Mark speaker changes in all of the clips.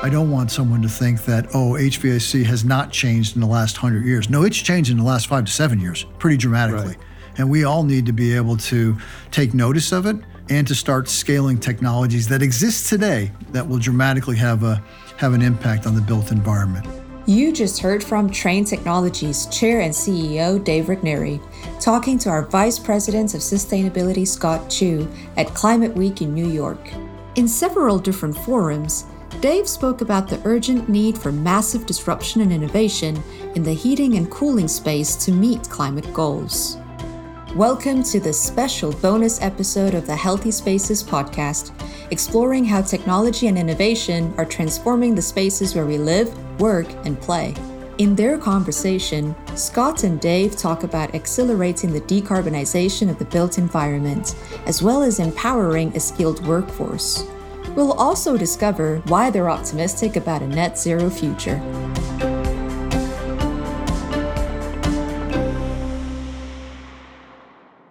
Speaker 1: I don't want someone to think that, oh, HVAC has not changed in the last 100 years. No, it's changed in the last five to seven years pretty dramatically. Right. And we all need to be able to take notice of it and to start scaling technologies that exist today that will dramatically have, a, have an impact on the built environment.
Speaker 2: You just heard from Trane Technologies Chair and CEO Dave Regnery talking to our Vice President of Sustainability Scott Tew at Climate Week in New York. In several different forums, Dave spoke about the urgent need for massive disruption and innovation in the heating and cooling space to meet climate goals. Welcome to this special bonus episode of the Healthy Spaces podcast, exploring how technology and innovation are transforming the spaces where we live, work, and play. In their conversation, Scott and Dave talk about accelerating the decarbonization of the built environment, as well as empowering a skilled workforce. We'll also discover why they're optimistic about a net zero future.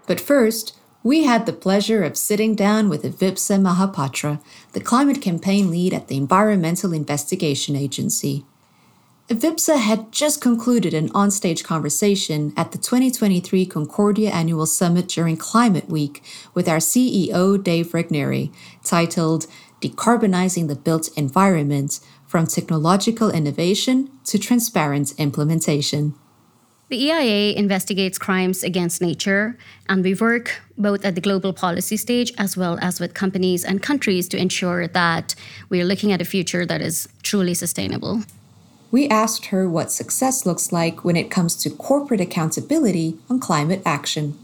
Speaker 2: But first, we had the pleasure of sitting down with Avipsa Mahapatra, the climate campaign lead at the Environmental Investigation Agency. Avipsa had just concluded an onstage conversation at the 2023 Concordia Annual Summit during Climate Week with our CEO Dave Regnery, titled decarbonizing the built environment from technological innovation to transparent implementation.
Speaker 3: The EIA investigates crimes against nature, and we work both at the global policy stage as well as with companies and countries to ensure that we are looking at a future that is truly sustainable.
Speaker 2: We asked her what success looks like when it comes to corporate accountability on climate action.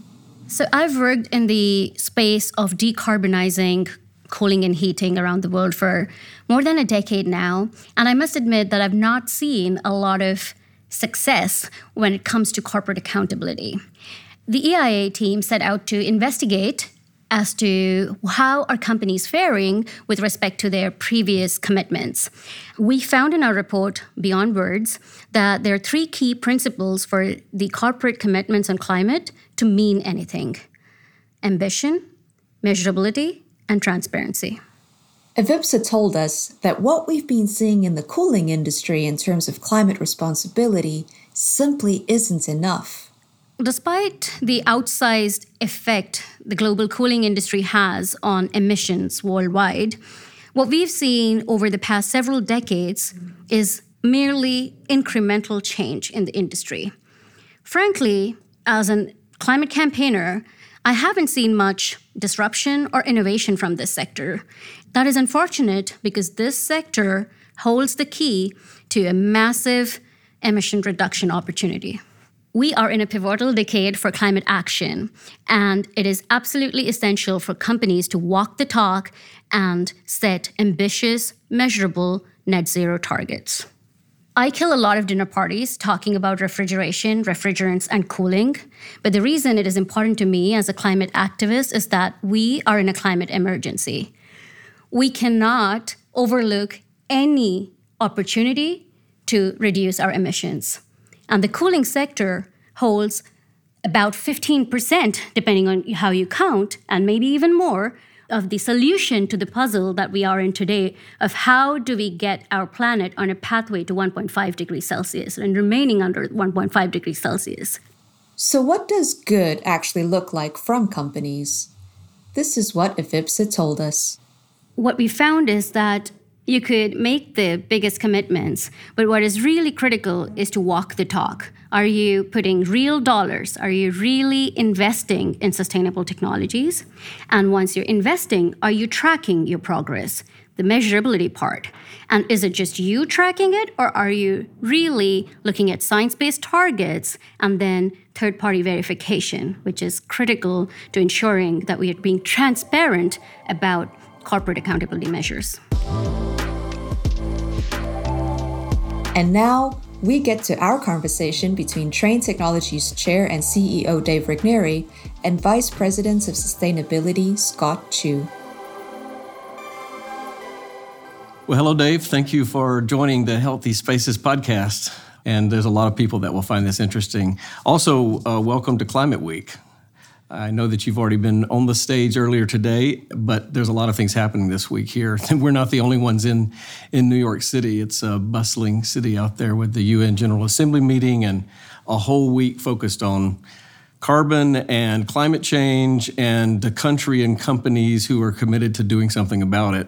Speaker 3: So, I've worked in the space of decarbonizing cooling and heating around the world for more than a decade now. And I must admit that I've not seen a lot of success when it comes to corporate accountability. The EIA team set out to investigate as to how are companies faring with respect to their previous commitments. We found in our report, Beyond Words, that there are three key principles for the corporate commitments on climate to mean anything ambition, measurability, and transparency.
Speaker 2: Avipsa told us that what we've been seeing in the cooling industry in terms of climate responsibility simply isn't enough.
Speaker 3: Despite the outsized effect the global cooling industry has on emissions worldwide, what we've seen over the past several decades is merely incremental change in the industry. Frankly, as a climate campaigner, I haven't seen much disruption or innovation from this sector. That is unfortunate because this sector holds the key to a massive emission reduction opportunity. We are in a pivotal decade for climate action, and it is absolutely essential for companies to walk the talk and set ambitious, measurable net zero targets. I kill a lot of dinner parties talking about refrigeration, refrigerants, and cooling. But the reason it is important to me as a climate activist is that we are in a climate emergency. We cannot overlook any opportunity to reduce our emissions. And the cooling sector holds about 15%, depending on how you count, and maybe even more, of the solution to the puzzle that we are in today of how do we get our planet on a pathway to 1.5 degrees Celsius and remaining under 1.5 degrees Celsius.
Speaker 2: So, what does good actually look like from companies? This is what Avipsa told us.
Speaker 3: What we found is that you could make the biggest commitments, but what is really critical is to walk the talk. Are you putting real dollars? Are you really investing in sustainable technologies? And once you're investing, are you tracking your progress? The measurability part. And is it just you tracking it, or are you really looking at science based targets and then third party verification, which is critical to ensuring that we are being transparent about corporate accountability measures?
Speaker 2: And now, we get to our conversation between Trane Technologies Chair and CEO Dave Regnery and Vice President of Sustainability Scott Tew.
Speaker 4: Well, hello, Dave. Thank you for joining the Healthy Spaces podcast. And there's a lot of people that will find this interesting. Also, uh, welcome to Climate Week. I know that you've already been on the stage earlier today, but there's a lot of things happening this week here. We're not the only ones in, in New York City. It's a bustling city out there with the UN General Assembly meeting and a whole week focused on carbon and climate change and the country and companies who are committed to doing something about it.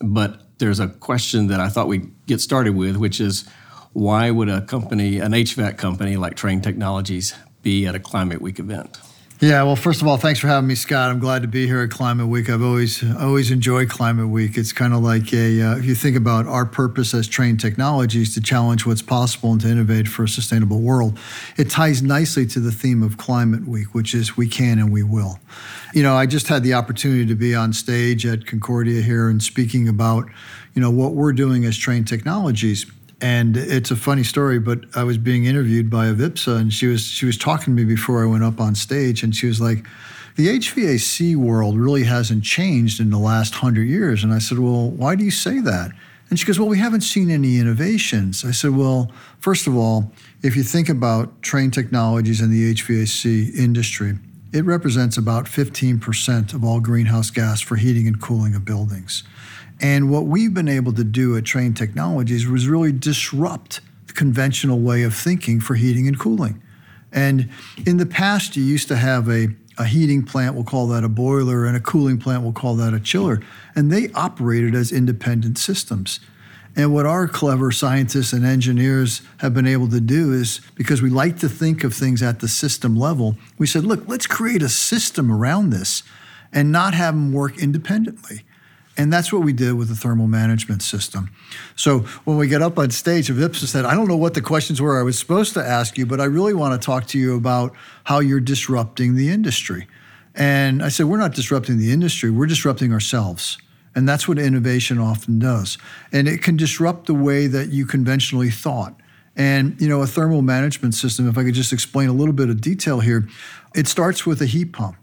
Speaker 4: But there's a question that I thought we'd get started with, which is why would a company, an HVAC company like Trane Technologies, be at a Climate Week event?
Speaker 1: Yeah, well, first of all, thanks for having me, Scott. I'm glad to be here at Climate Week. I've always always enjoyed Climate Week. It's kind of like a uh, if you think about our purpose as Trane Technologies to challenge what's possible and to innovate for a sustainable world, it ties nicely to the theme of Climate Week, which is we can and we will. You know, I just had the opportunity to be on stage at Concordia here and speaking about, you know, what we're doing as Trane Technologies and it's a funny story, but I was being interviewed by Avipsa, and she was she was talking to me before I went up on stage, and she was like, "The HVAC world really hasn't changed in the last hundred years." And I said, "Well, why do you say that?" And she goes, "Well, we haven't seen any innovations." I said, "Well, first of all, if you think about Trane Technologies in the HVAC industry, it represents about 15% of all greenhouse gas for heating and cooling of buildings." And what we've been able to do at Trane Technologies was really disrupt the conventional way of thinking for heating and cooling. And in the past, you used to have a, a heating plant, we'll call that a boiler, and a cooling plant, we'll call that a chiller. And they operated as independent systems. And what our clever scientists and engineers have been able to do is because we like to think of things at the system level, we said, look, let's create a system around this and not have them work independently. And that's what we did with the thermal management system. So when we get up on stage, Avipsa said, I don't know what the questions were I was supposed to ask you, but I really want to talk to you about how you're disrupting the industry. And I said, We're not disrupting the industry, we're disrupting ourselves. And that's what innovation often does. And it can disrupt the way that you conventionally thought. And you know, a thermal management system, if I could just explain a little bit of detail here, it starts with a heat pump.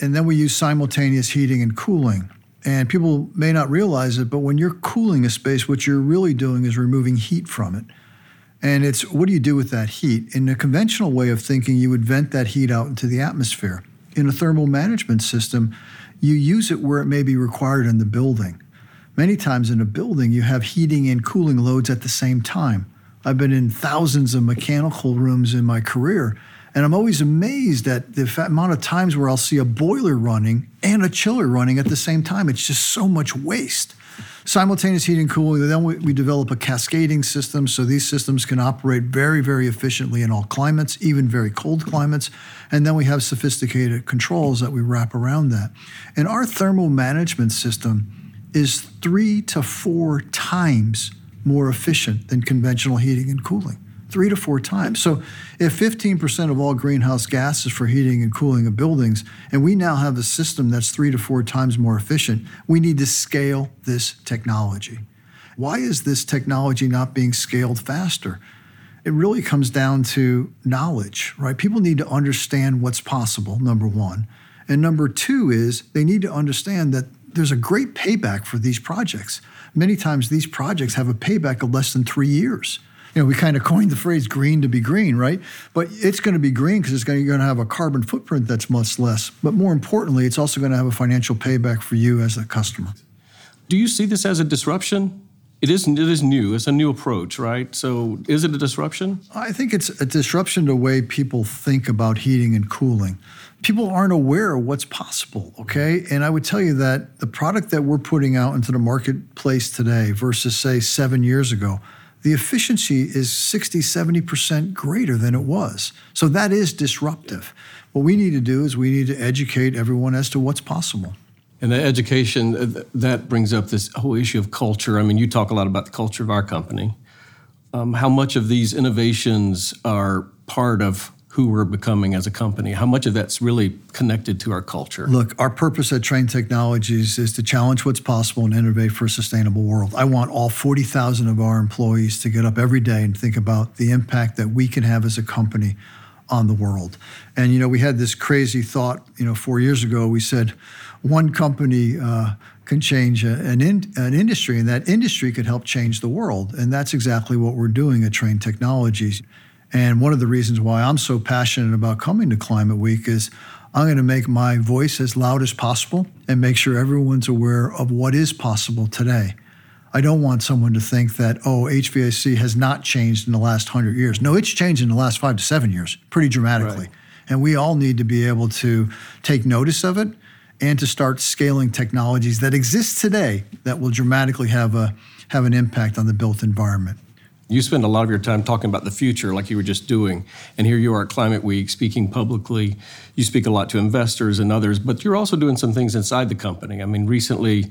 Speaker 1: And then we use simultaneous heating and cooling. And people may not realize it, but when you're cooling a space, what you're really doing is removing heat from it. And it's what do you do with that heat? In a conventional way of thinking, you would vent that heat out into the atmosphere. In a thermal management system, you use it where it may be required in the building. Many times in a building, you have heating and cooling loads at the same time. I've been in thousands of mechanical rooms in my career, and I'm always amazed at the amount of times where I'll see a boiler running and a chiller running at the same time. It's just so much waste. Simultaneous heating and cooling, then we, we develop a cascading system so these systems can operate very, very efficiently in all climates, even very cold climates. And then we have sophisticated controls that we wrap around that. And our thermal management system is three to four times more efficient than conventional heating and cooling three to four times. So, if 15% of all greenhouse gases for heating and cooling of buildings, and we now have a system that's three to four times more efficient, we need to scale this technology. Why is this technology not being scaled faster? It really comes down to knowledge, right? People need to understand what's possible, number one. And number two is they need to understand that there's a great payback for these projects. Many times these projects have a payback of less than three years you know, we kind of coined the phrase green to be green, right? But it's going to be green because it's going to, have a carbon footprint that's much less. But more importantly, it's also going to have a financial payback for you as a customer.
Speaker 4: Do you see this as a disruption? It is, it is new. It's a new approach, right? So is it a disruption?
Speaker 1: I think it's a disruption to the way people think about heating and cooling. People aren't aware of what's possible, okay? And I would tell you that the product that we're putting out into the marketplace today versus, say, seven years ago, the efficiency is 60, 70% greater than it was. So that is disruptive. What we need to do is we need to educate everyone as to what's possible.
Speaker 4: And the education, uh, that brings up this whole issue of culture. I mean, you talk a lot about the culture of our company. Um, how much of these innovations are part of who we're becoming as a company? How much of that's really connected to our culture?
Speaker 1: Look, our purpose at Trane Technologies is to challenge what's possible and innovate for a sustainable world. I want all 40,000 of our employees to get up every day and think about the impact that we can have as a company on the world. And, you know, we had this crazy thought, you know, four years ago, we said one company uh, can change an, in, an industry, and that industry could help change the world. And that's exactly what we're doing at Trane Technologies. And one of the reasons why I'm so passionate about coming to Climate Week is I'm going to make my voice as loud as possible and make sure everyone's aware of what is possible today. I don't want someone to think that, oh, HVAC has not changed in the last 100 years. No, it's changed in the last five to seven years pretty dramatically. Right. And we all need to be able to take notice of it and to start scaling technologies that exist today that will dramatically have, a, have an impact on the built environment.
Speaker 4: You spend a lot of your time talking about the future, like you were just doing. And here you are at Climate Week speaking publicly. You speak a lot to investors and others, but you're also doing some things inside the company. I mean, recently,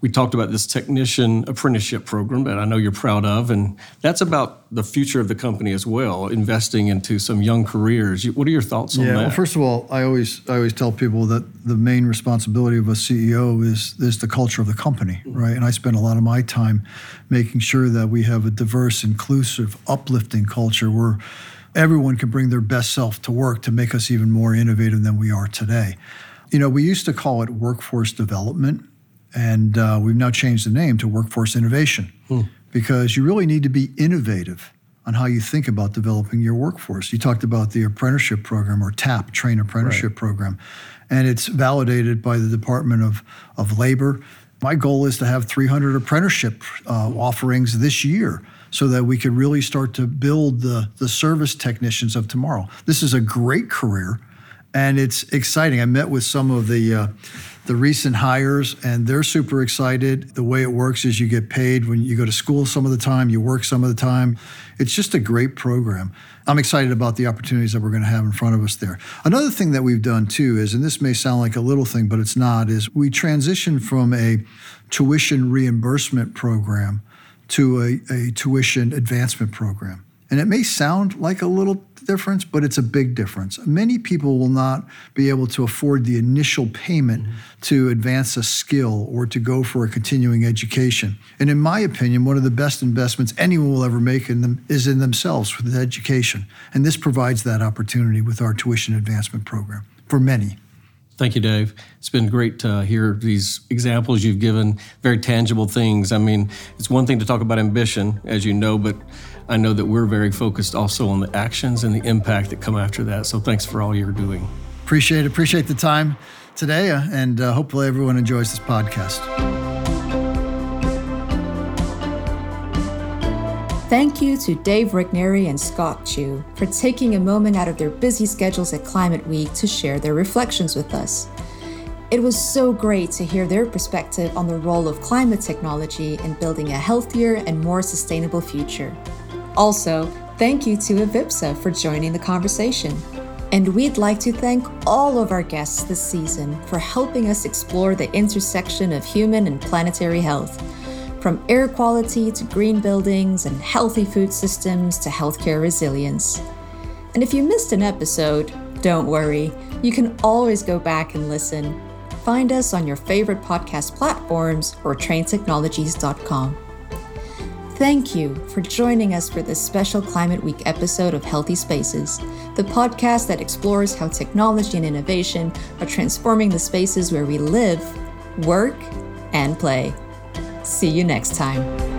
Speaker 4: we talked about this technician apprenticeship program that I know you're proud of, and that's about the future of the company as well, investing into some young careers. What are your thoughts
Speaker 1: on
Speaker 4: that?
Speaker 1: Well, first of all, I always I always tell people that the main responsibility of a CEO is is the culture of the company, mm-hmm. right? And I spend a lot of my time making sure that we have a diverse, inclusive, uplifting culture where everyone can bring their best self to work to make us even more innovative than we are today. You know, we used to call it workforce development and uh, we've now changed the name to Workforce Innovation hmm. because you really need to be innovative on how you think about developing your workforce. You talked about the apprenticeship program or TAP, Trane Apprenticeship right. Program, and it's validated by the Department of, of Labor. My goal is to have 300 apprenticeship uh, offerings this year so that we could really start to build the, the service technicians of tomorrow. This is a great career and it's exciting. I met with some of the uh, the recent hires, and they're super excited. The way it works is you get paid when you go to school some of the time, you work some of the time. It's just a great program. I'm excited about the opportunities that we're going to have in front of us there. Another thing that we've done too is, and this may sound like a little thing, but it's not, is we transitioned from a tuition reimbursement program to a, a tuition advancement program. And it may sound like a little difference, but it's a big difference. Many people will not be able to afford the initial payment mm-hmm. to advance a skill or to go for a continuing education. And in my opinion, one of the best investments anyone will ever make in them is in themselves with education. And this provides that opportunity with our tuition advancement program for many.
Speaker 4: Thank you, Dave. It's been great to hear these examples you've given, very tangible things. I mean, it's one thing to talk about ambition, as you know, but I know that we're very focused also on the actions and the impact that come after that. So thanks for all you're doing.
Speaker 1: Appreciate it. Appreciate the time today, uh, and uh, hopefully everyone enjoys this podcast.
Speaker 2: Thank you to Dave Regnery and Scott Tew for taking a moment out of their busy schedules at Climate Week to share their reflections with us. It was so great to hear their perspective on the role of climate technology in building a healthier and more sustainable future. Also, thank you to Avipsa for joining the conversation. And we'd like to thank all of our guests this season for helping us explore the intersection of human and planetary health. From air quality to green buildings and healthy food systems to healthcare resilience. And if you missed an episode, don't worry, you can always go back and listen. Find us on your favorite podcast platforms or tranetechnologies.com. Thank you for joining us for this special Climate Week episode of Healthy Spaces, the podcast that explores how technology and innovation are transforming the spaces where we live, work, and play. See you next time.